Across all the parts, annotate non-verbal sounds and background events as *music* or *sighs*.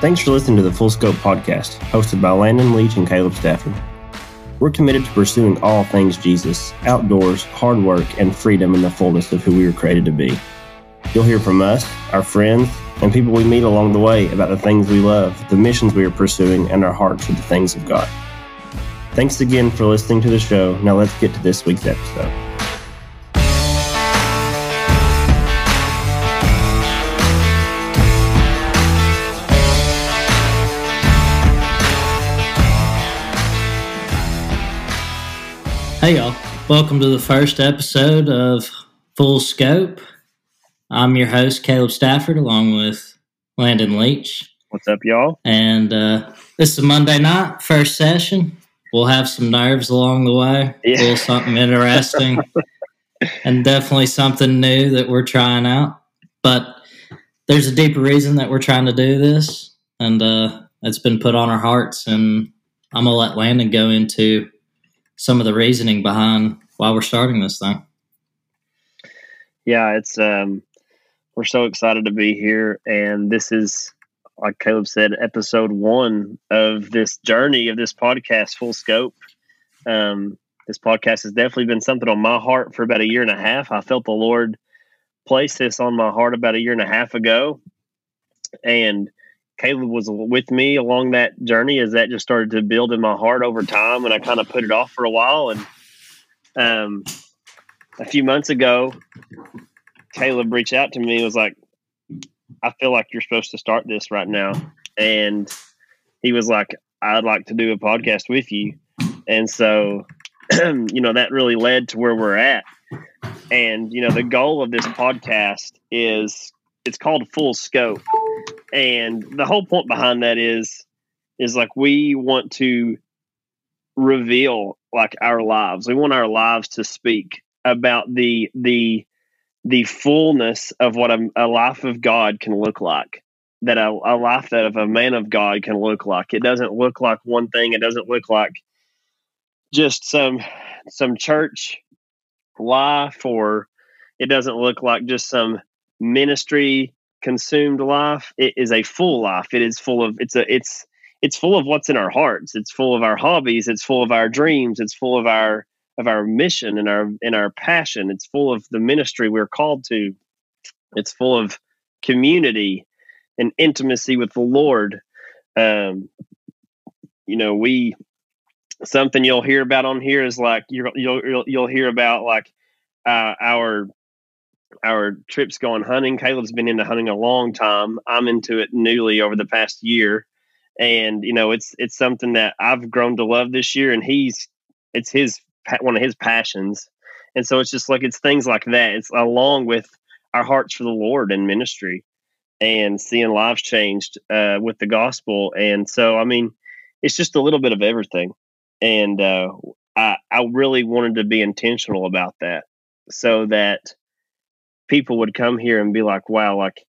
Thanks for listening to the Full Scope podcast, hosted by Landon Leach and Caleb Stafford. We're committed to pursuing all things Jesus, outdoors, hard work, and freedom in the fullness of who we were created to be. You'll hear from us, our friends, and people we meet along the way about the things we love, the missions we are pursuing, and our hearts for the things of God. Thanks again for listening to the show. Now let's get to this week's episode. Hey, y'all. Welcome to the first episode of Full Scope. I'm your host, Caleb Stafford, along with Landon Leach. What's up, y'all? And uh, this is Monday night, first session. We'll have some nerves along the way, yeah. a little something interesting, *laughs* and definitely something new that we're trying out. But there's a deeper reason that we're trying to do this, and uh, it's been put on our hearts. And I'm going to let Landon go into some of the reasoning behind why we're starting this thing. Yeah, it's um, we're so excited to be here, and this is like Caleb said, episode one of this journey of this podcast, full scope. Um, this podcast has definitely been something on my heart for about a year and a half. I felt the Lord place this on my heart about a year and a half ago, and Caleb was with me along that journey as that just started to build in my heart over time, and I kind of put it off for a while. And um, a few months ago, Caleb reached out to me and was like, "I feel like you're supposed to start this right now," and he was like, "I'd like to do a podcast with you," and so *clears throat* you know that really led to where we're at. And you know the goal of this podcast is it's called Full Scope and the whole point behind that is is like we want to reveal like our lives. We want our lives to speak about the the the fullness of what a, a life of god can look like that a, a life that of a man of god can look like. It doesn't look like one thing. It doesn't look like just some some church life or it doesn't look like just some ministry consumed life it is a full life. It is full of it's a it's it's full of what's in our hearts. It's full of our hobbies. It's full of our dreams. It's full of our of our mission and our and our passion. It's full of the ministry we're called to. It's full of community and intimacy with the lord. Um you know we something you'll hear about on here is like you'll you'll you'll hear about like uh, our our trips going hunting. Caleb's been into hunting a long time. I'm into it newly over the past year, and you know it's it's something that I've grown to love this year, and he's it's his one of his passions, and so it's just like it's things like that. It's along with our hearts for the Lord and ministry, and seeing lives changed uh, with the gospel, and so I mean, it's just a little bit of everything, and uh, I I really wanted to be intentional about that, so that people would come here and be like, wow, like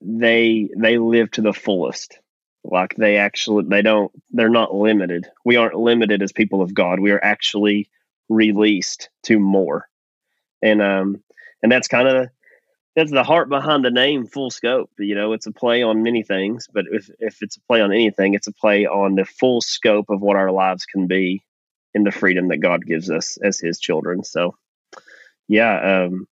they they live to the fullest. Like they actually they don't they're not limited. We aren't limited as people of God. We are actually released to more. And um and that's kind of that's the heart behind the name full scope you know it's a play on many things but if, if it's a play on anything it's a play on the full scope of what our lives can be in the freedom that god gives us as his children so yeah um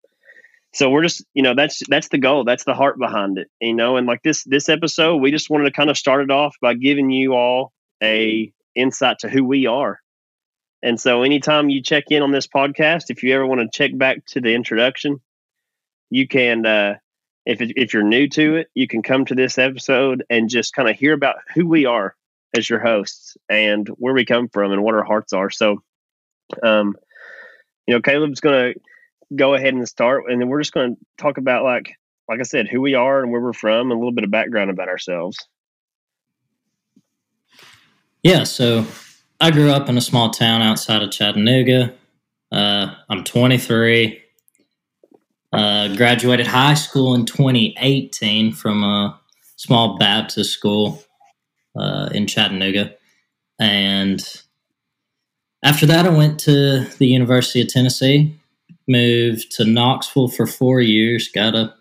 so we're just you know that's that's the goal. That's the heart behind it you know and like this this episode we just wanted to kind of start it off by giving you all a insight to who we are. And so anytime you check in on this podcast if you ever want to check back to the introduction you can uh if, if you're new to it you can come to this episode and just kind of hear about who we are as your hosts and where we come from and what our hearts are. So um you know caleb's gonna go ahead and start, and then we're just going to talk about like like I said, who we are and where we're from, and a little bit of background about ourselves. Yeah, so I grew up in a small town outside of Chattanooga. Uh, I'm 23. Uh, graduated high school in 2018 from a small Baptist school uh, in Chattanooga. And after that, I went to the University of Tennessee moved to Knoxville for four years, got a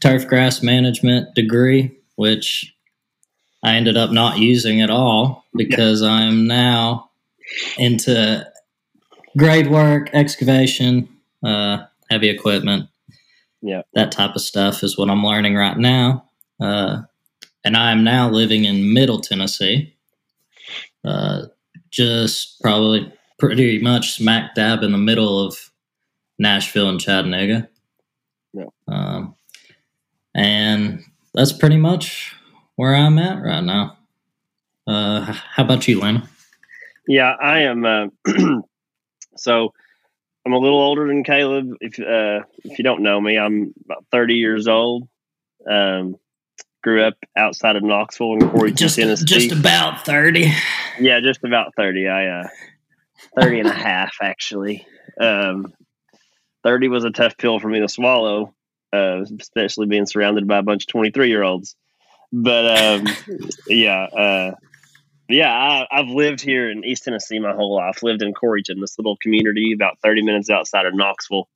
turf grass management degree, which I ended up not using at all because I am now into grade work, excavation, uh, heavy equipment. Yeah. That type of stuff is what I'm learning right now. Uh, and I am now living in Middle Tennessee, uh, just probably pretty much smack dab in the middle of Nashville and Chattanooga. Yeah. Um, and that's pretty much where I'm at right now. Uh, how about you, Lana? Yeah, I am. Uh, *clears throat* so I'm a little older than Caleb. If uh, if you don't know me, I'm about 30 years old. Um, grew up outside of Knoxville in Corey, Just, Tennessee. just about 30. yeah, just about 30. I uh, 30 and a half actually. Um, 30 was a tough pill for me to swallow, uh, especially being surrounded by a bunch of 23 year olds. But um, *laughs* yeah, uh, yeah, I, I've lived here in East Tennessee my whole life. Lived in Corryton, this little community about 30 minutes outside of Knoxville.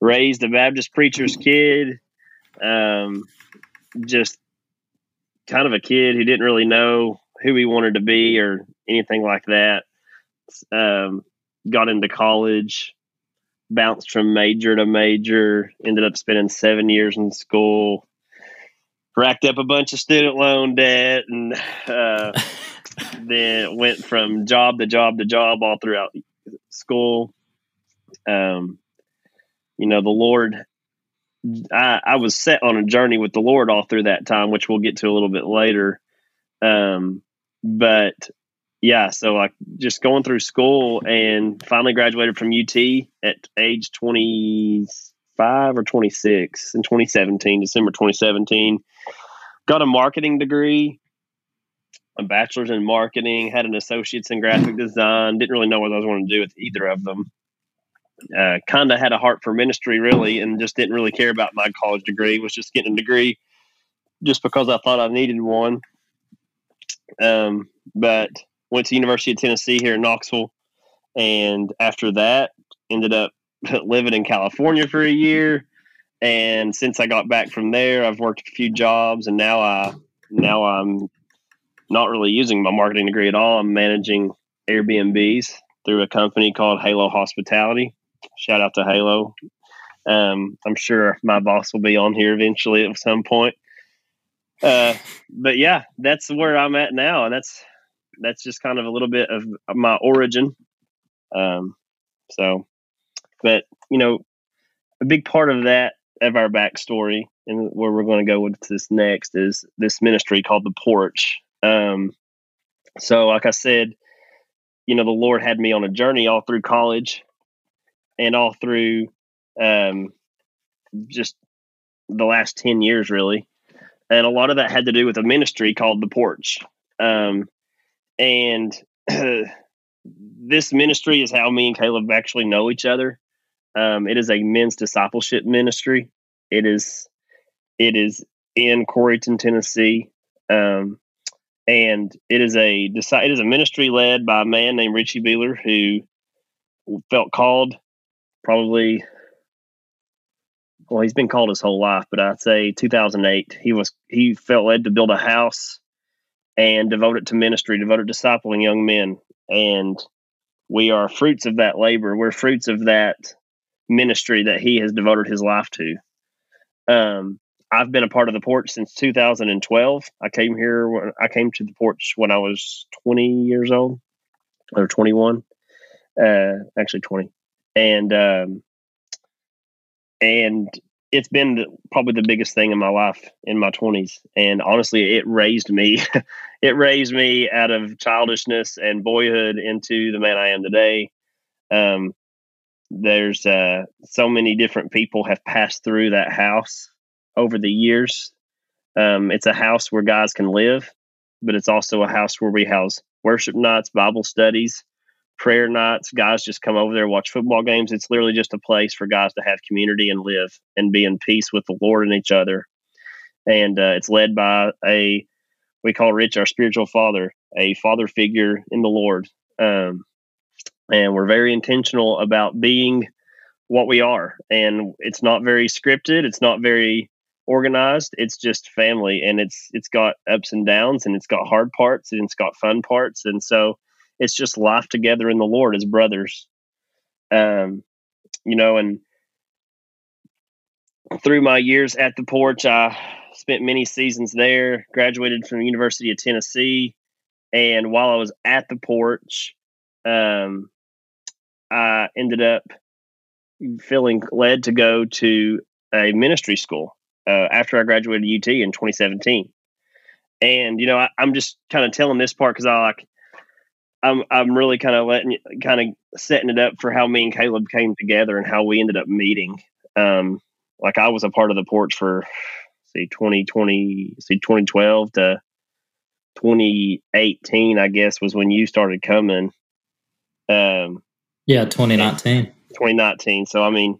Raised a Baptist preacher's kid. Um, just kind of a kid who didn't really know who he wanted to be or anything like that. Um, got into college, bounced from major to major, ended up spending seven years in school, racked up a bunch of student loan debt, and uh, *laughs* then went from job to job to job all throughout school. Um, you know, the Lord, I, I was set on a journey with the Lord all through that time, which we'll get to a little bit later. Um, but yeah, so like just going through school and finally graduated from UT at age 25 or 26 in 2017, December 2017. Got a marketing degree, a bachelor's in marketing, had an associate's in graphic design. Didn't really know what I was going to do with either of them. Uh, kind of had a heart for ministry, really, and just didn't really care about my college degree. Was just getting a degree just because I thought I needed one. Um, but went to University of Tennessee here in Knoxville, and after that, ended up *laughs* living in California for a year. And since I got back from there, I've worked a few jobs, and now I now I'm not really using my marketing degree at all. I'm managing Airbnbs through a company called Halo Hospitality. Shout out to Halo. Um, I'm sure my boss will be on here eventually at some point. Uh, but yeah, that's where I'm at now, and that's that's just kind of a little bit of my origin. Um, so, but you know, a big part of that of our backstory and where we're going to go with this next is this ministry called the Porch. Um, so, like I said, you know, the Lord had me on a journey all through college and all through um, just the last 10 years, really. And a lot of that had to do with a ministry called the Porch. Um, and *clears throat* this ministry is how me and Caleb actually know each other. Um, it is a men's discipleship ministry. It is it is in Corryton, Tennessee, um, and it is a it is a ministry led by a man named Richie Beeler who felt called probably well he's been called his whole life but i'd say 2008 he was he felt led to build a house and devote it to ministry devote it to discipling young men. And we are fruits of that labor. We're fruits of that ministry that he has devoted his life to. Um, i've been a part of the porch since 2012 i came here when i came to the porch when i was 20 years old or 21 uh, actually 20 and um, and it's been probably the biggest thing in my life in my 20s and honestly it raised me *laughs* it raised me out of childishness and boyhood into the man i am today. Um, there's uh, so many different people have passed through that house over the years. Um, it's a house where guys can live but it's also a house where we house worship nights bible studies prayer nights. Guys just come over there, watch football games. It's literally just a place for guys to have community and live and be in peace with the Lord and each other. And uh, it's led by a, we call Rich our spiritual father, a father figure in the Lord. Um, and we're very intentional about being what we are. And it's not very scripted, it's not very organized. It's just family, and it's it's got ups and downs, and it's got hard parts, and it's got fun parts, and so it's just life together in the Lord as brothers. Um, you know, and through my years at the porch, I spent many seasons there. Graduated from the University of Tennessee, and while I was at the porch, um, I ended up feeling led to go to a ministry school uh, after I graduated UT in 2017. And you know, I, am just kind of telling this part because I like, I'm I'm really kind of letting kind of setting it up for how me and Caleb came together and how we ended up meeting. Um, like I was a part of the porch for see 2020, see 2012 to 2018, I guess was when you started coming. Um, yeah, 2019. 2019. So I mean,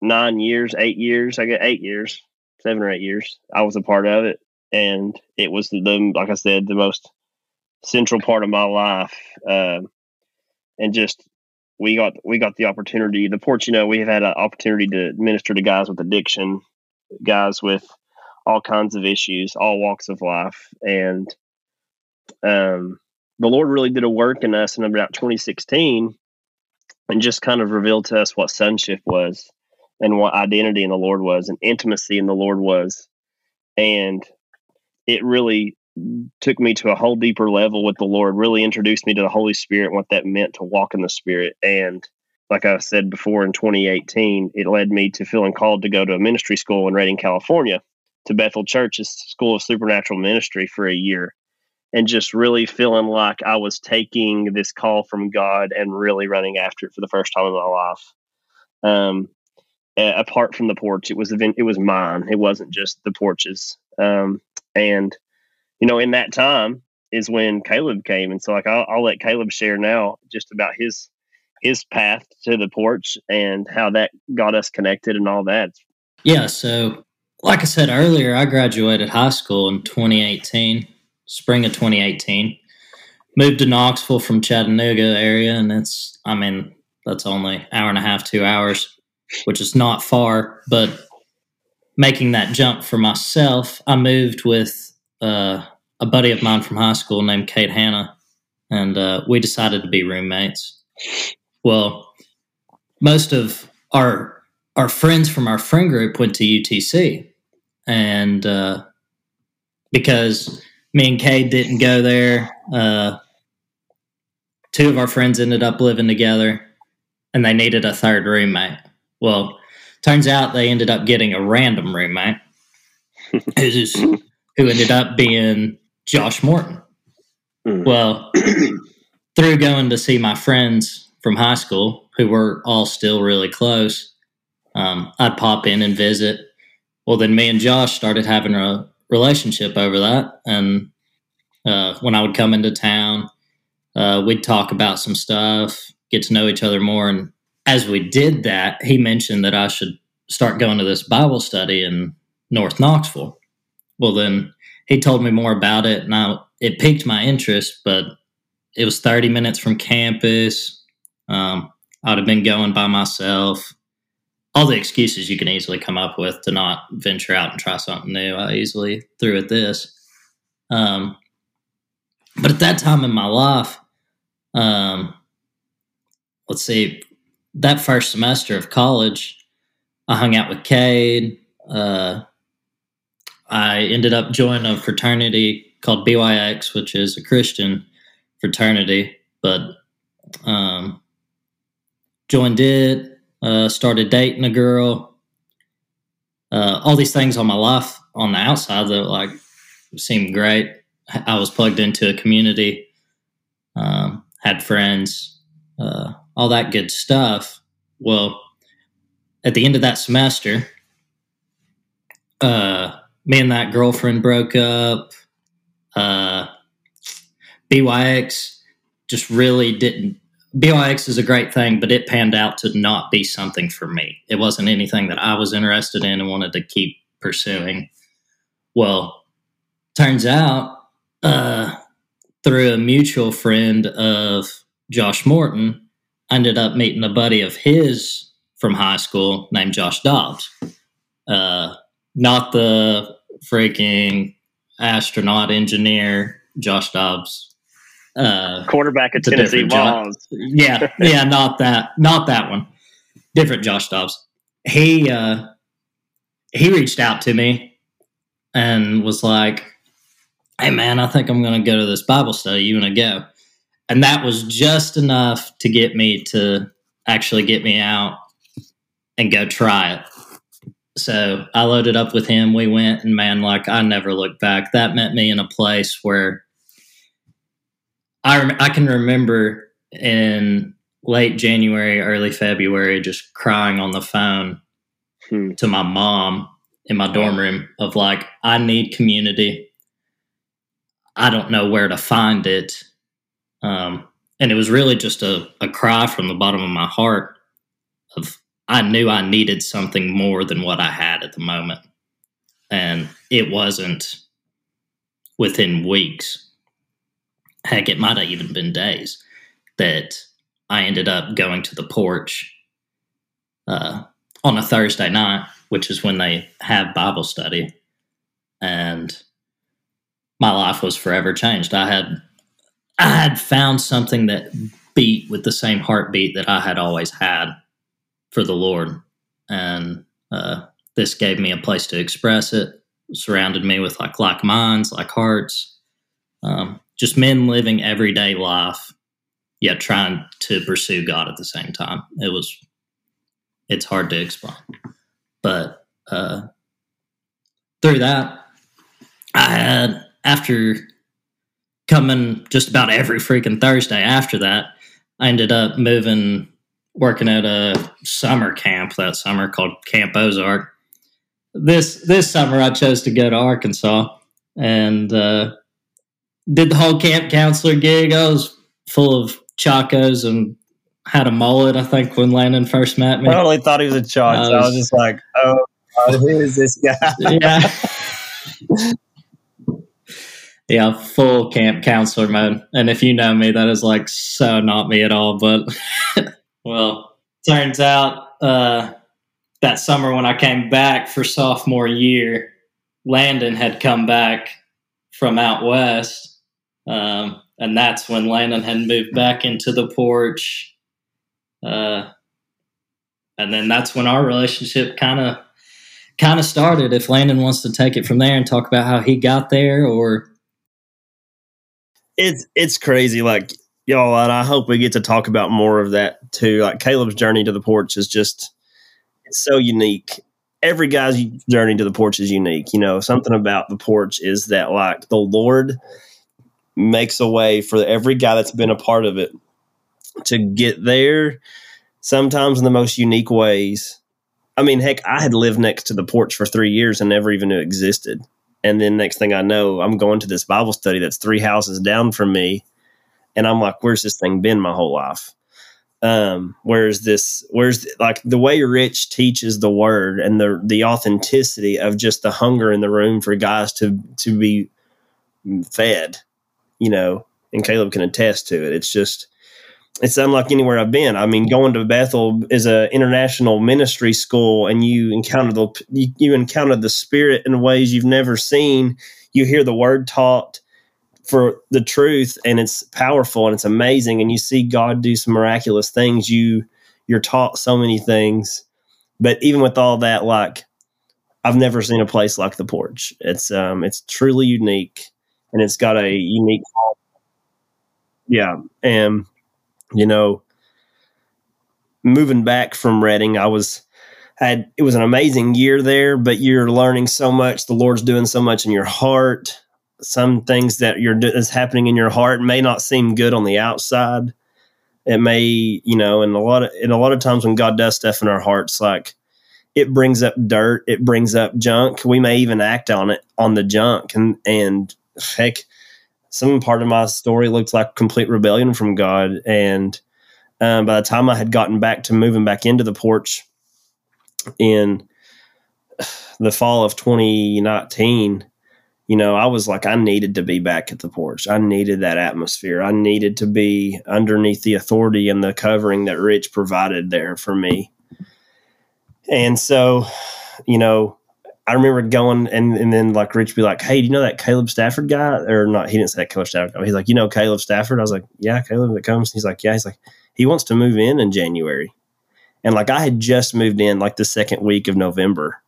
nine years, eight years. I got eight years, seven or eight years. I was a part of it, and it was the like I said, the most central part of my life. Uh, and just we got we got the opportunity. The porch, you know, we have had an opportunity to minister to guys with addiction, guys with all kinds of issues, all walks of life, and um, the Lord really did a work in us in about 2016 and just kind of revealed to us what sonship was and what identity in the Lord was and intimacy in the Lord was. And it really took me to a whole deeper level with the Lord, really introduced me to the Holy Spirit and what that meant to walk in the Spirit. And like I said before in 2018, it led me to feeling called to go to a ministry school in Redding, California, to Bethel Church's School of Supernatural Ministry for a year. And just really feeling like I was taking this call from God and really running after it for the first time in my life. Um, apart from the porch. It was event, it was mine. It wasn't just the porches. Um, and you know, in that time is when Caleb came, and so like I'll, I'll let Caleb share now just about his his path to the porch and how that got us connected and all that. Yeah. So, like I said earlier, I graduated high school in 2018, spring of 2018. Moved to Knoxville from Chattanooga area, and it's I mean that's only hour and a half, two hours which is not far. But making that jump for myself, I moved with uh, a buddy of mine from high school named Kate Hanna, and uh, we decided to be roommates. Well, most of our our friends from our friend group went to UTC, and uh, because me and Kate didn't go there, uh, two of our friends ended up living together, and they needed a third roommate. Well, turns out they ended up getting a random roommate *laughs* who's, who ended up being Josh Morton. Mm. Well, *clears throat* through going to see my friends from high school, who were all still really close, um, I'd pop in and visit. Well, then me and Josh started having a relationship over that. And uh, when I would come into town, uh, we'd talk about some stuff, get to know each other more. And as we did that, he mentioned that I should start going to this Bible study in North Knoxville. Well, then he told me more about it, and I, it piqued my interest. But it was 30 minutes from campus. Um, I'd have been going by myself. All the excuses you can easily come up with to not venture out and try something new, I easily threw at this. Um, but at that time in my life, um, let's see, that first semester of college, I hung out with Cade. Uh, I ended up joining a fraternity called BYX, which is a Christian fraternity, but um, joined it, uh, started dating a girl. Uh, all these things on my life on the outside that like seemed great. I was plugged into a community, um, had friends, uh, all that good stuff. Well, at the end of that semester, uh, me and that girlfriend broke up. Uh, BYX just really didn't. BYX is a great thing, but it panned out to not be something for me. It wasn't anything that I was interested in and wanted to keep pursuing. Well, turns out uh, through a mutual friend of Josh Morton, ended up meeting a buddy of his from high school named Josh Dobbs. Uh, not the freaking astronaut engineer Josh Dobbs. Uh, Quarterback at Tennessee. Vols. *laughs* yeah, yeah, not that, not that one. Different Josh Dobbs. He uh, he reached out to me and was like, "Hey, man, I think I'm going to go to this Bible study. You want to go?" And that was just enough to get me to actually get me out and go try it. So I loaded up with him. We went, and man, like I never looked back. That met me in a place where I I can remember in late January, early February, just crying on the phone Hmm. to my mom in my dorm room of like, I need community. I don't know where to find it. Um, and it was really just a, a cry from the bottom of my heart of I knew I needed something more than what I had at the moment. And it wasn't within weeks. Heck, it might have even been days that I ended up going to the porch uh, on a Thursday night, which is when they have Bible study. And my life was forever changed. I had I had found something that beat with the same heartbeat that I had always had for the Lord. And uh, this gave me a place to express it, surrounded me with like like minds, like hearts, um, just men living everyday life, yet trying to pursue God at the same time. It was, it's hard to explain. But uh, through that, I had, after coming just about every freaking Thursday after that, I ended up moving, working at a summer camp that summer called Camp Ozark. This this summer, I chose to go to Arkansas and uh, did the whole camp counselor gig. I was full of chacos and had a mullet. I think when Landon first met me. I totally thought he was a chalk. I so I was was- just like, oh, God, who is this guy? yeah. *laughs* yeah, full camp counselor mode. And if you know me, that is like so not me at all. But *laughs* well, turns out uh, that summer when I came back for sophomore year, Landon had come back from out west. Um, and that's when Landon had moved back into the porch. Uh, and then that's when our relationship kind of kind of started. If Landon wants to take it from there and talk about how he got there, or it's it's crazy. Like y'all, and I hope we get to talk about more of that too. Like Caleb's journey to the porch is just it's so unique. Every guy's journey to the porch is unique. You know, something about the porch is that like the Lord makes a way for every guy that's been a part of it to get there. Sometimes in the most unique ways. I mean, heck, I had lived next to the porch for three years and never even knew it existed. And then next thing I know, I'm going to this Bible study that's three houses down from me. And I'm like, where's this thing been my whole life? Um, where's this, where's like the way Rich teaches the word and the, the authenticity of just the hunger in the room for guys to, to be fed, you know, and Caleb can attest to it. It's just, it's unlike anywhere I've been. I mean, going to Bethel is a international ministry school, and you encounter the you, you encounter the Spirit in ways you've never seen. You hear the Word taught for the truth, and it's powerful and it's amazing. And you see God do some miraculous things. You you're taught so many things, but even with all that, like I've never seen a place like the Porch. It's um it's truly unique, and it's got a unique. Yeah, and you know, moving back from Redding, I was had it was an amazing year there, but you're learning so much. The Lord's doing so much in your heart. Some things that you're is happening in your heart may not seem good on the outside. It may, you know, and a lot of and a lot of times when God does stuff in our hearts, like it brings up dirt, it brings up junk. We may even act on it on the junk, and and heck, some part of my story looked like complete rebellion from God. And um, by the time I had gotten back to moving back into the porch in the fall of 2019, you know, I was like, I needed to be back at the porch. I needed that atmosphere. I needed to be underneath the authority and the covering that Rich provided there for me. And so, you know, I remember going and, and then like Rich be like, Hey, do you know that Caleb Stafford guy? Or not, he didn't say that Caleb Stafford. He's like, You know Caleb Stafford? I was like, Yeah, Caleb that comes. He's like, Yeah. He's like, he wants to move in in January. And like I had just moved in like the second week of November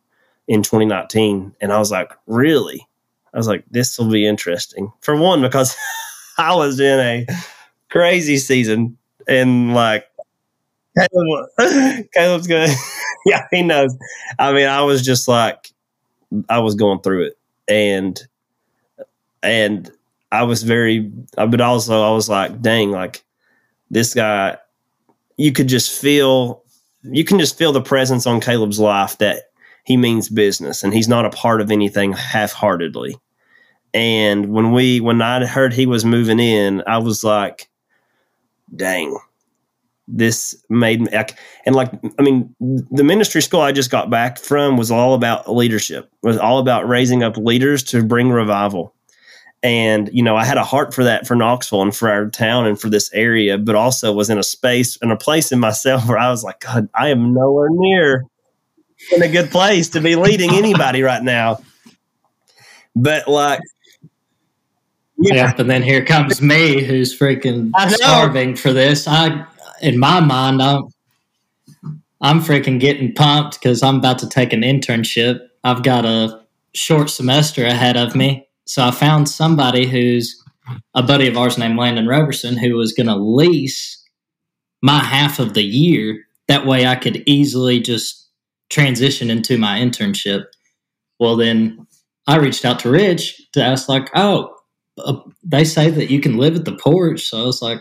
in 2019. And I was like, Really? I was like, This will be interesting. For one, because *laughs* I was in a crazy season and like Caleb, *laughs* Caleb's good. *laughs* yeah, he knows. I mean, I was just like, I was going through it, and and I was very, but also I was like, dang, like this guy, you could just feel, you can just feel the presence on Caleb's life that he means business, and he's not a part of anything half-heartedly. And when we, when I heard he was moving in, I was like, dang, this made me and like i mean the ministry school i just got back from was all about leadership it was all about raising up leaders to bring revival. And you know i had a heart for that for knoxville and for our town and for this area but also was in a space and a place in myself *laughs* where i was like god i am nowhere near in a good place to be leading anybody right now. But like yeah, and then here comes me who's freaking starving for this. I in my mind, I'm I'm freaking getting pumped because I'm about to take an internship. I've got a short semester ahead of me, so I found somebody who's a buddy of ours named Landon Roberson who was going to lease my half of the year. That way, I could easily just transition into my internship. Well, then I reached out to Rich to ask, like, oh, uh, they say that you can live at the porch. So I was like,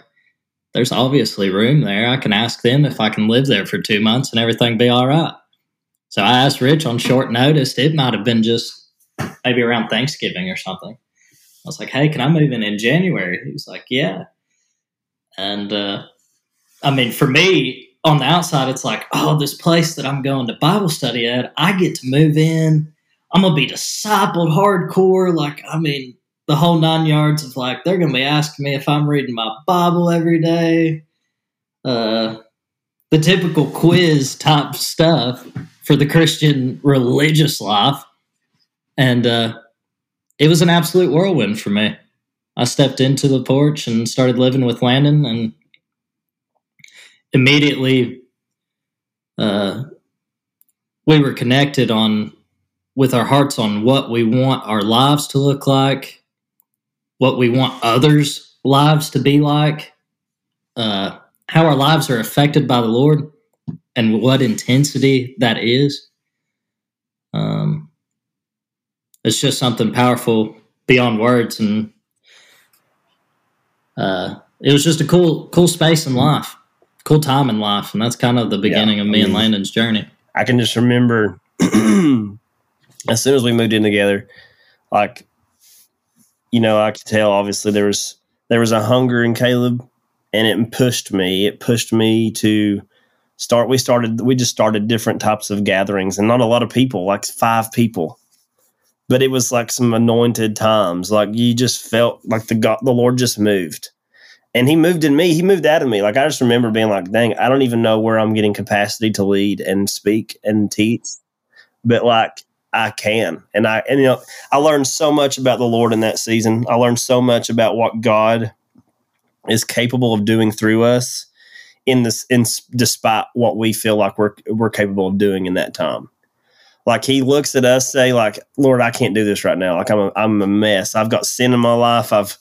there's obviously room there. I can ask them if I can live there for two months and everything be all right. So I asked Rich on short notice. It might have been just maybe around Thanksgiving or something. I was like, hey, can I move in in January? He was like, yeah. And uh, I mean, for me, on the outside, it's like, oh, this place that I'm going to Bible study at, I get to move in. I'm going to be discipled hardcore. Like, I mean, the whole nine yards of like they're to be asking me if I'm reading my Bible every day. Uh, the typical quiz type stuff for the Christian religious life, and uh, it was an absolute whirlwind for me. I stepped into the porch and started living with Landon, and immediately uh, we were connected on with our hearts on what we want our lives to look like what we want others' lives to be like, uh, how our lives are affected by the Lord, and what intensity that is. Um, it's just something powerful beyond words, and uh, it was just a cool, cool space in life, cool time in life, and that's kind of the beginning yeah, of me I mean, and Landon's journey. I can just remember *clears throat* as soon as we moved in together, like you know, I could tell obviously there was there was a hunger in Caleb and it pushed me. It pushed me to start we started we just started different types of gatherings and not a lot of people, like five people. But it was like some anointed times. Like you just felt like the God the Lord just moved. And he moved in me. He moved out of me. Like I just remember being like, dang, I don't even know where I'm getting capacity to lead and speak and teach. But like I can. And I and you know, I learned so much about the Lord in that season. I learned so much about what God is capable of doing through us in this in despite what we feel like we're we're capable of doing in that time. Like he looks at us say like, "Lord, I can't do this right now. Like I'm a, I'm a mess. I've got sin in my life. I've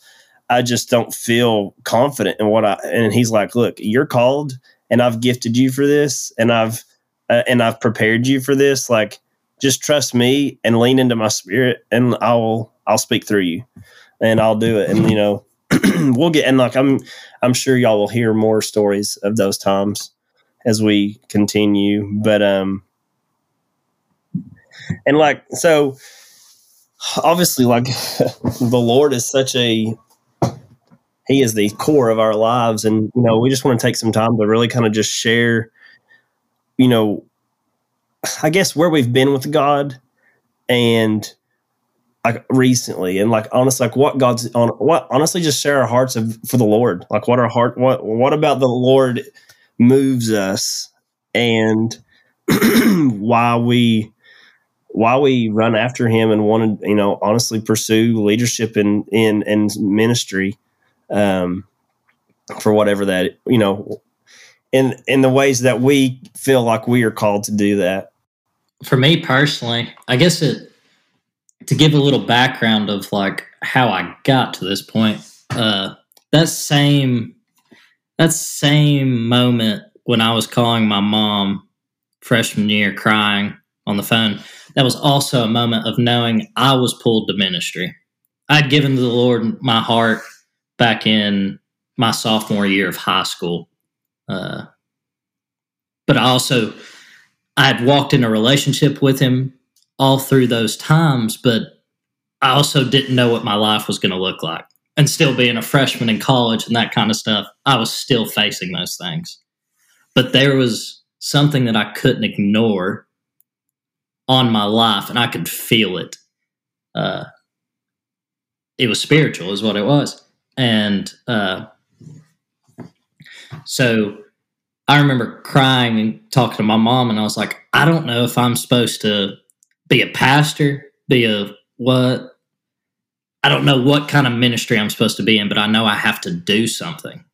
I just don't feel confident in what I and he's like, "Look, you're called and I've gifted you for this and I've uh, and I've prepared you for this. Like just trust me and lean into my spirit and I'll I'll speak through you and I'll do it. And you know, *clears throat* we'll get and like I'm I'm sure y'all will hear more stories of those times as we continue. But um and like so obviously like *laughs* the Lord is such a he is the core of our lives and you know we just want to take some time to really kind of just share you know I guess where we've been with God and like recently and like honestly like what God's on what honestly just share our hearts of, for the Lord like what our heart what what about the Lord moves us and *clears throat* why we while we run after him and want to, you know, honestly pursue leadership in in in ministry, um, for whatever that you know, in in the ways that we feel like we are called to do that. For me personally, I guess it to give a little background of like how I got to this point. Uh, that same that same moment when I was calling my mom freshman year crying on the phone that was also a moment of knowing I was pulled to ministry. I'd given the Lord my heart back in my sophomore year of high school. Uh, but I also, I had walked in a relationship with him all through those times, but I also didn't know what my life was going to look like. And still being a freshman in college and that kind of stuff, I was still facing those things. But there was something that I couldn't ignore on my life, and I could feel it. Uh, it was spiritual, is what it was, and uh, so I remember crying and talking to my mom, and I was like, I don't know if I'm supposed to be a pastor, be a what. I don't know what kind of ministry I'm supposed to be in, but I know I have to do something.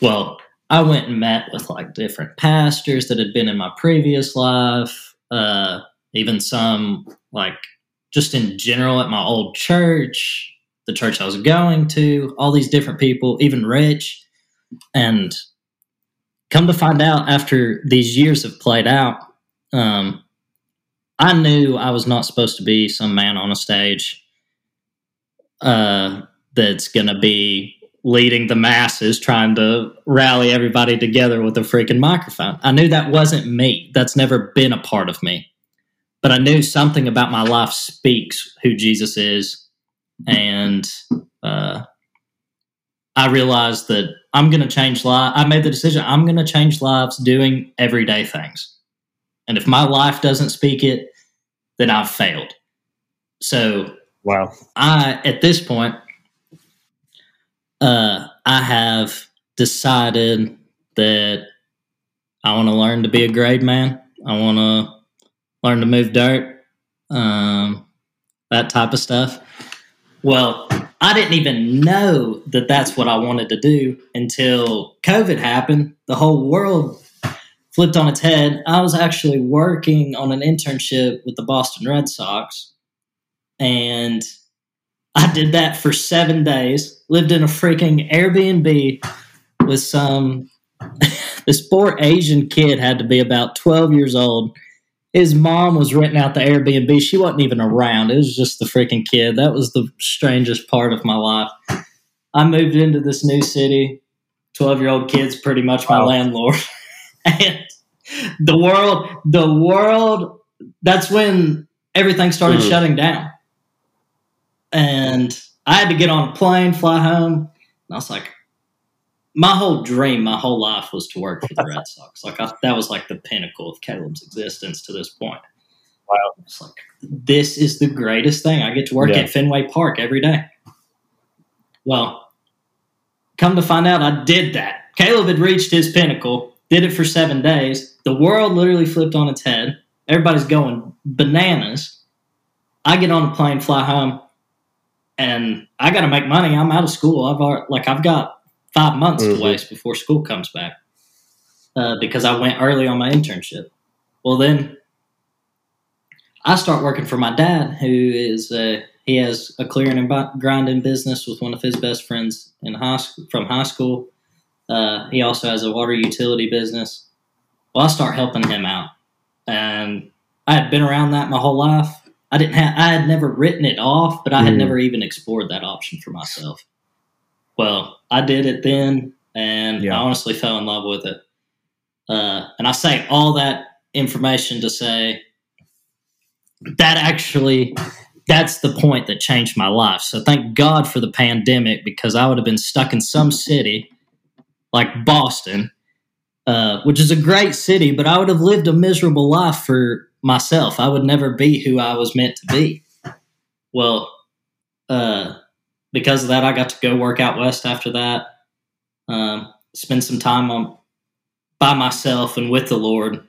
Well, I went and met with like different pastors that had been in my previous life uh, even some like just in general at my old church, the church I was going to, all these different people, even Rich. And come to find out after these years have played out, um, I knew I was not supposed to be some man on a stage uh, that's going to be leading the masses, trying to rally everybody together with a freaking microphone. I knew that wasn't me. That's never been a part of me. But I knew something about my life speaks who Jesus is. And uh, I realized that I'm going to change lives. I made the decision I'm going to change lives doing everyday things. And if my life doesn't speak it, then I've failed. So, wow. I, at this point, uh, I have decided that I want to learn to be a grade man. I want to learn to move dirt, um, that type of stuff. Well, I didn't even know that that's what I wanted to do until COVID happened. The whole world flipped on its head. I was actually working on an internship with the Boston Red Sox, and I did that for seven days. Lived in a freaking Airbnb with some. *laughs* this poor Asian kid had to be about 12 years old. His mom was renting out the Airbnb. She wasn't even around. It was just the freaking kid. That was the strangest part of my life. I moved into this new city. 12 year old kid's pretty much my wow. landlord. *laughs* and the world, the world, that's when everything started mm. shutting down and I had to get on a plane, fly home. And I was like, my whole dream, my whole life was to work for the Red Sox. Like I, that was like the pinnacle of Caleb's existence to this point. Wow, it's like this is the greatest thing. I get to work yeah. at Fenway Park every day. Well, come to find out, I did that. Caleb had reached his pinnacle, did it for seven days. The world literally flipped on its head. Everybody's going bananas. I get on a plane, fly home and I got to make money. I'm out of school. I've like I've got five months mm-hmm. to waste before school comes back uh, because I went early on my internship. Well, then I start working for my dad, who is uh, he has a clearing and grinding business with one of his best friends in high school from high school. Uh, he also has a water utility business. Well, I start helping him out, and I had been around that my whole life. I didn't have I had never written it off, but I had mm. never even explored that option for myself. Well, I did it then, and yeah. I honestly fell in love with it. Uh, and I say all that information to say that actually that's the point that changed my life. So thank God for the pandemic because I would have been stuck in some city like Boston, uh, which is a great city, but I would have lived a miserable life for myself. I would never be who I was meant to be. Well, uh, because of that, I got to go work out west after that. Um, spend some time on by myself and with the Lord,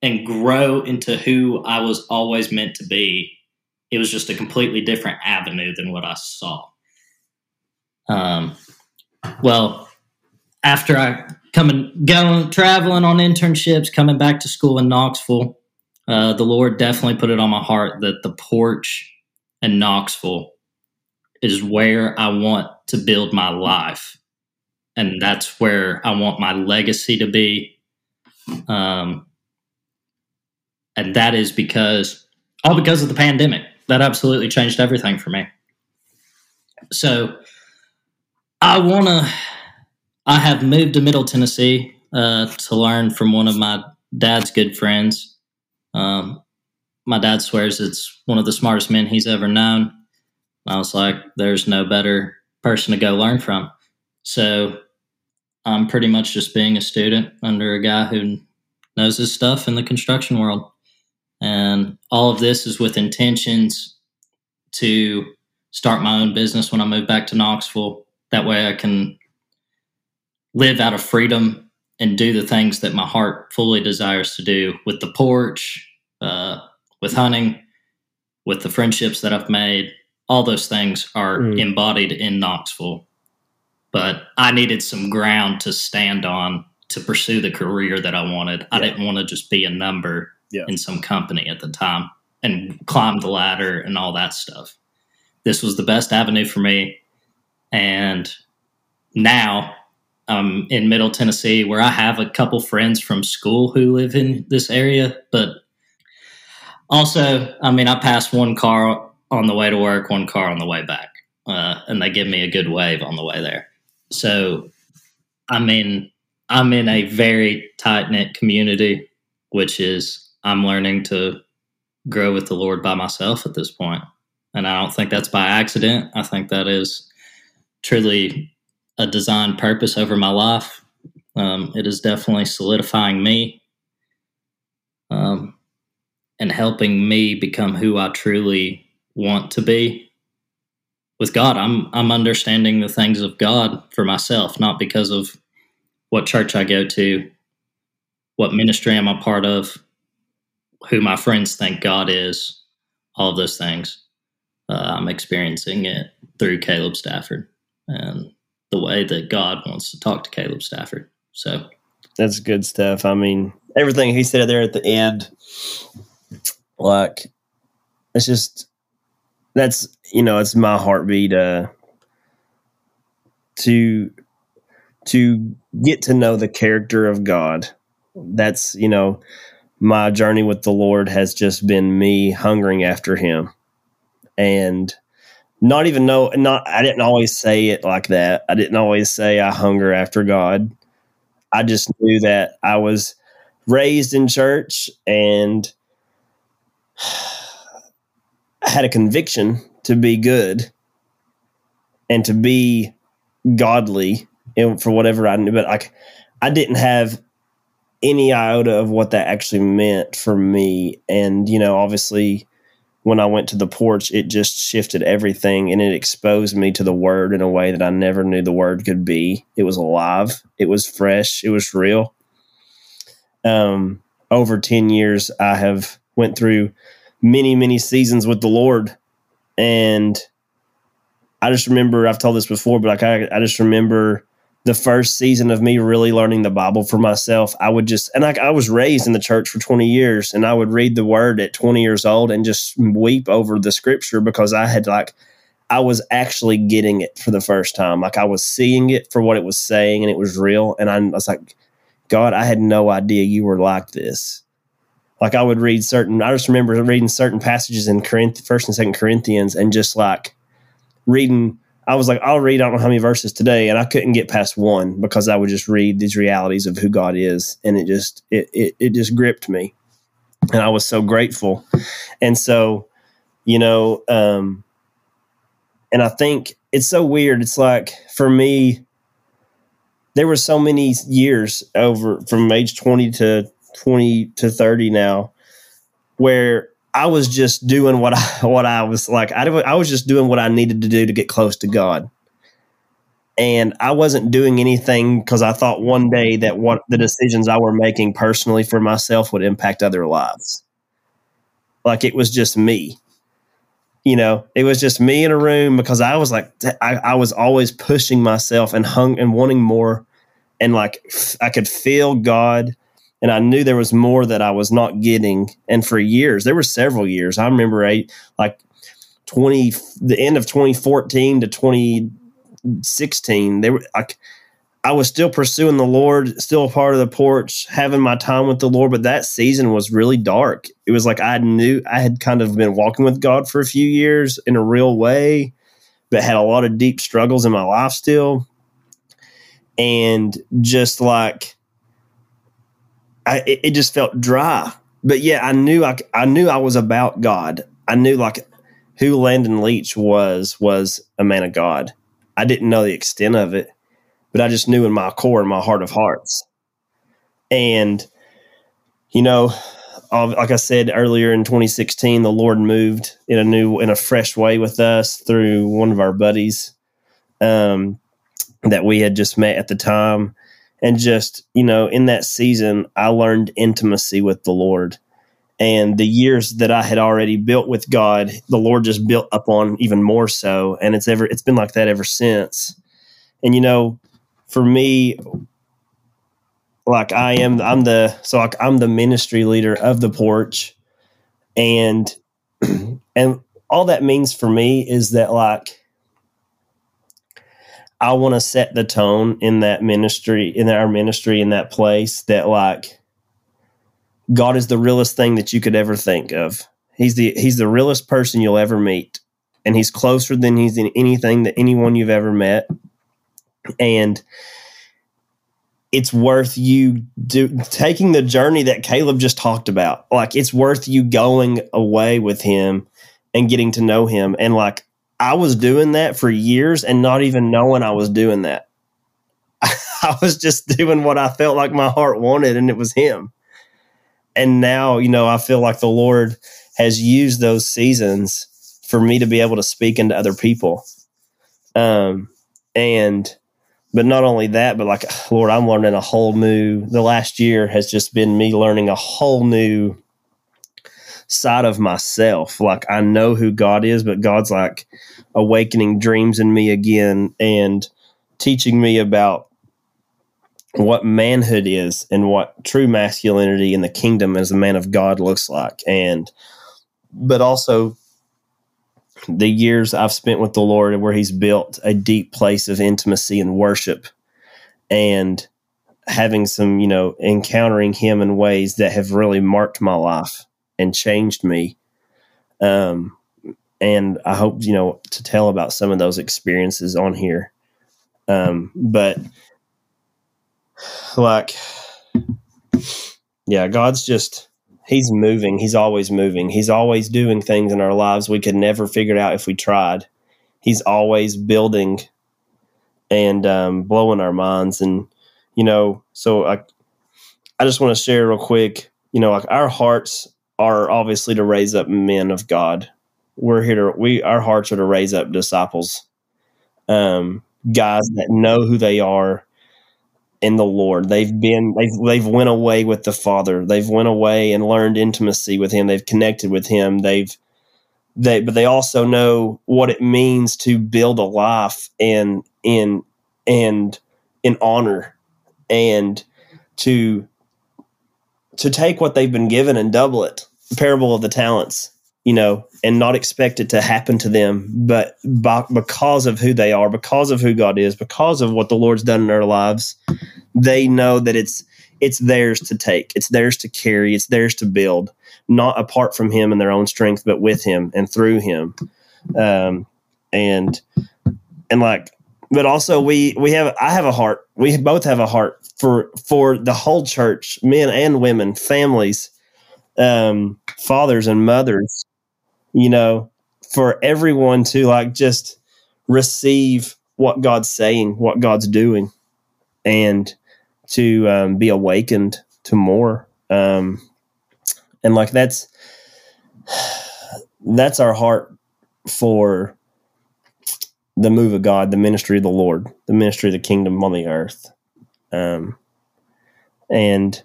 and grow into who I was always meant to be, it was just a completely different avenue than what I saw. Um, well, after I coming going traveling on internships, coming back to school in Knoxville, uh, the Lord definitely put it on my heart that the porch in Knoxville is where I want to build my life, and that's where I want my legacy to be. Um, and that is because all because of the pandemic. That absolutely changed everything for me. So I want to I have moved to Middle Tennessee uh, to learn from one of my dad's good friends. Um, my dad swears it's one of the smartest men he's ever known. I was like, there's no better person to go learn from. So I'm pretty much just being a student under a guy who knows his stuff in the construction world. And all of this is with intentions to start my own business when I move back to Knoxville. That way I can live out of freedom and do the things that my heart fully desires to do with the porch, uh, with hunting, with the friendships that I've made. All those things are mm. embodied in Knoxville. But I needed some ground to stand on to pursue the career that I wanted. Yeah. I didn't want to just be a number yeah. in some company at the time and climb the ladder and all that stuff. This was the best avenue for me. And now I'm in Middle Tennessee, where I have a couple friends from school who live in this area. But also, I mean, I passed one car on the way to work, one car on the way back, uh, and they give me a good wave on the way there. So, I mean, I'm in a very tight knit community, which is I'm learning to grow with the Lord by myself at this point. And I don't think that's by accident. I think that is truly a design purpose over my life. Um, it is definitely solidifying me um, and helping me become who I truly want to be. With God, I'm I'm understanding the things of God for myself, not because of what church I go to, what ministry I'm a part of, who my friends think God is, all of those things. Uh, I'm experiencing it through Caleb Stafford, and the way that God wants to talk to Caleb Stafford. So that's good stuff. I mean, everything he said there at the end, like it's just that's you know it's my heartbeat uh, to to get to know the character of God. That's you know my journey with the Lord has just been me hungering after Him and not even know not I didn't always say it like that. I didn't always say I hunger after God. I just knew that I was raised in church and I had a conviction to be good and to be godly for whatever I knew. But like I didn't have any iota of what that actually meant for me. And, you know, obviously when I went to the porch, it just shifted everything and it exposed me to the word in a way that I never knew the word could be. It was alive, it was fresh, it was real. Um, over 10 years, I have went through many, many seasons with the Lord. And I just remember, I've told this before, but like I, I just remember the first season of me really learning the Bible for myself, I would just, and like I was raised in the church for 20 years and I would read the word at 20 years old and just weep over the scripture because I had like, I was actually getting it for the first time. Like I was seeing it for what it was saying and it was real. And I was like, God, I had no idea you were like this. Like I would read certain, I just remember reading certain passages in Corinth, first and second Corinthians and just like reading I was like, I'll read, I don't know how many verses today. And I couldn't get past one because I would just read these realities of who God is. And it just, it, it, it just gripped me. And I was so grateful. And so, you know, um, and I think it's so weird. It's like for me, there were so many years over from age 20 to 20 to 30 now where I was just doing what I *laughs* what I was like. I I was just doing what I needed to do to get close to God. and I wasn't doing anything because I thought one day that what the decisions I were making personally for myself would impact other lives. Like it was just me. You know, it was just me in a room because I was like, I, I was always pushing myself and hung and wanting more. And like, I could feel God and I knew there was more that I was not getting. And for years, there were several years. I remember a like 20, the end of 2014 to 20, 16, they were like, I was still pursuing the Lord, still a part of the porch, having my time with the Lord. But that season was really dark. It was like I knew I had kind of been walking with God for a few years in a real way, but had a lot of deep struggles in my life still. And just like, I, it, it just felt dry. But yeah, I knew I, I knew I was about God. I knew like who Landon Leach was was a man of God I didn't know the extent of it, but I just knew in my core, in my heart of hearts. And, you know, like I said earlier in 2016, the Lord moved in a new, in a fresh way with us through one of our buddies um, that we had just met at the time. And just, you know, in that season, I learned intimacy with the Lord. And the years that I had already built with God, the Lord just built up on even more so, and it's ever it's been like that ever since. And you know, for me, like I am, I'm the so like I'm the ministry leader of the porch, and *clears throat* and all that means for me is that like I want to set the tone in that ministry, in our ministry, in that place that like God is the realest thing that you could ever think of. He's the he's the realest person you'll ever meet, and he's closer than he's in anything that anyone you've ever met. And it's worth you do, taking the journey that Caleb just talked about. Like it's worth you going away with him and getting to know him. And like I was doing that for years and not even knowing I was doing that. *laughs* I was just doing what I felt like my heart wanted, and it was him and now you know i feel like the lord has used those seasons for me to be able to speak into other people um and but not only that but like *sighs* lord i'm learning a whole new the last year has just been me learning a whole new side of myself like i know who god is but god's like awakening dreams in me again and teaching me about what manhood is and what true masculinity in the kingdom as a man of God looks like. And, but also the years I've spent with the Lord where He's built a deep place of intimacy and worship and having some, you know, encountering Him in ways that have really marked my life and changed me. Um, and I hope, you know, to tell about some of those experiences on here. Um, but, like yeah god's just he's moving he's always moving he's always doing things in our lives we could never figure out if we tried he's always building and um, blowing our minds and you know so i i just want to share real quick you know like our hearts are obviously to raise up men of god we're here to we our hearts are to raise up disciples um guys that know who they are in the Lord. They've been they've they've went away with the Father. They've went away and learned intimacy with him. They've connected with him. They've they but they also know what it means to build a life in in and in honor and to to take what they've been given and double it. The parable of the talents you know, and not expect it to happen to them, but by, because of who they are, because of who God is, because of what the Lord's done in their lives, they know that it's it's theirs to take, it's theirs to carry, it's theirs to build, not apart from Him and their own strength, but with Him and through Him, um, and and like, but also we we have I have a heart, we both have a heart for for the whole church, men and women, families, um, fathers and mothers you know, for everyone to like just receive what God's saying, what God's doing, and to um, be awakened to more. Um, and like that's *sighs* that's our heart for the move of God, the ministry of the Lord, the ministry of the kingdom on the earth. Um, and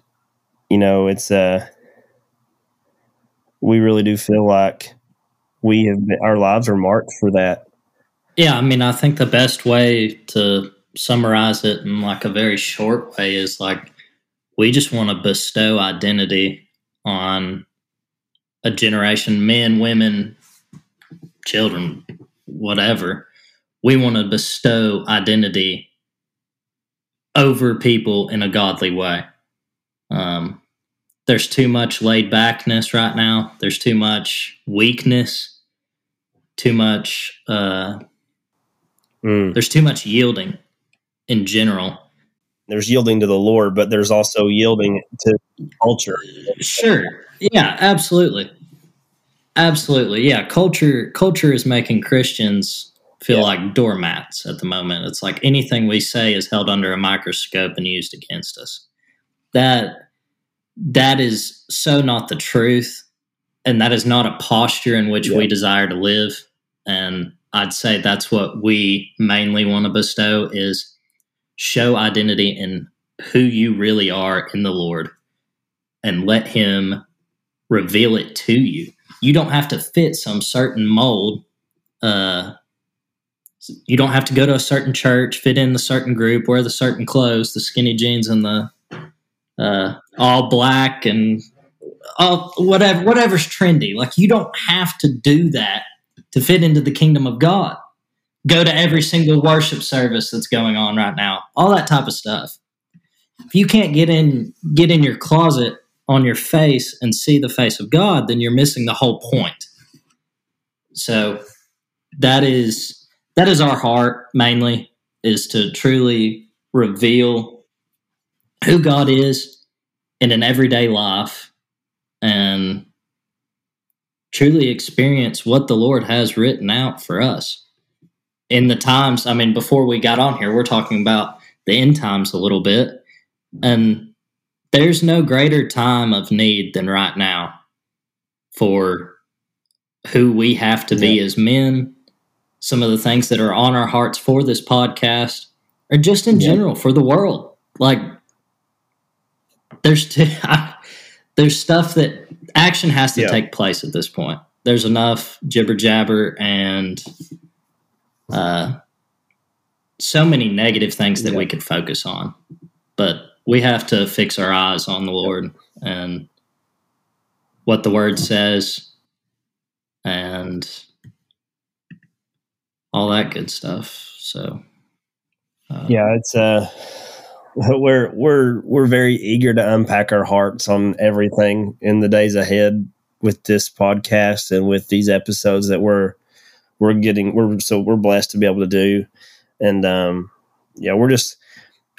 you know, it's uh, we really do feel like we have been, our lives are marked for that. Yeah, I mean, I think the best way to summarize it in like a very short way is like we just want to bestow identity on a generation, men, women, children, whatever. We want to bestow identity over people in a godly way. Um, there's too much laid backness right now. There's too much weakness. Too much. Uh, Mm. there's too much yielding in general. There's yielding to the Lord, but there's also yielding to culture. Sure. Yeah, absolutely. Absolutely. Yeah, culture culture is making Christians feel Yeah. like doormats at the moment. It's like anything we say is held under a microscope and used against us. That that is so not the truth and that is not a posture in which Yeah. we desire to live and I'd say that's what we mainly want to bestow is show identity in who you really are in the Lord and let him reveal it to you. You don't have to fit some certain mold. Uh, you don't have to go to a certain church, fit in the certain group, wear the certain clothes, the skinny jeans and the uh, all black and all whatever whatever's trendy. Like you don't have to do that to fit into the kingdom of God. Go to every single worship service that's going on right now. All that type of stuff. If you can't get in get in your closet on your face and see the face of God, then you're missing the whole point. So that is that is our heart mainly is to truly reveal who God is in an everyday life and truly experience what the Lord has written out for us. In the times, I mean, before we got on here, we're talking about the end times a little bit. And there's no greater time of need than right now for who we have to be as men. Some of the things that are on our hearts for this podcast, or just in Yeah. general for the world. Like, there's t- *laughs* there's stuff that action has to Yeah. take place at this point. There's enough jibber jabber and uh, so many negative things that Yeah. we could focus on, but we have to fix our eyes on the Lord and what the Word says, and all that good stuff. So, uh, Yeah, it's uh *laughs* we're we're we're very eager to unpack our hearts on everything in the days ahead with this podcast and with these episodes that we're we're getting we're so we're blessed to be able to do and um yeah we're just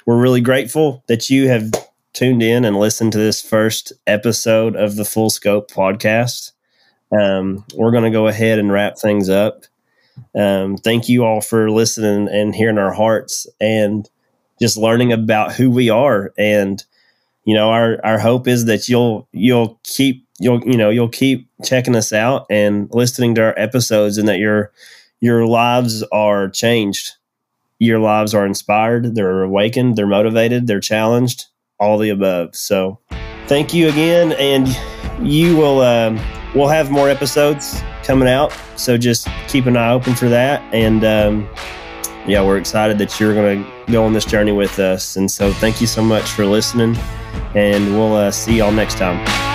we're really grateful that you have tuned in and listened to this first episode of the full scope podcast um we're going to go ahead and wrap things up um thank you all for listening and hearing our hearts and just learning about who we are. And you know our our hope is that you'll you'll keep you'll you know you'll keep checking us out and listening to our episodes and that your your lives are changed. Your lives are inspired. They're awakened. They're motivated. They're challenged. All the above. So thank you again and you will um, we'll have more episodes coming out. So just keep an eye open for that. And um, yeah we're excited that you're going to go on this journey with us. And so thank you so much for listening. And we'll uh, see y'all next time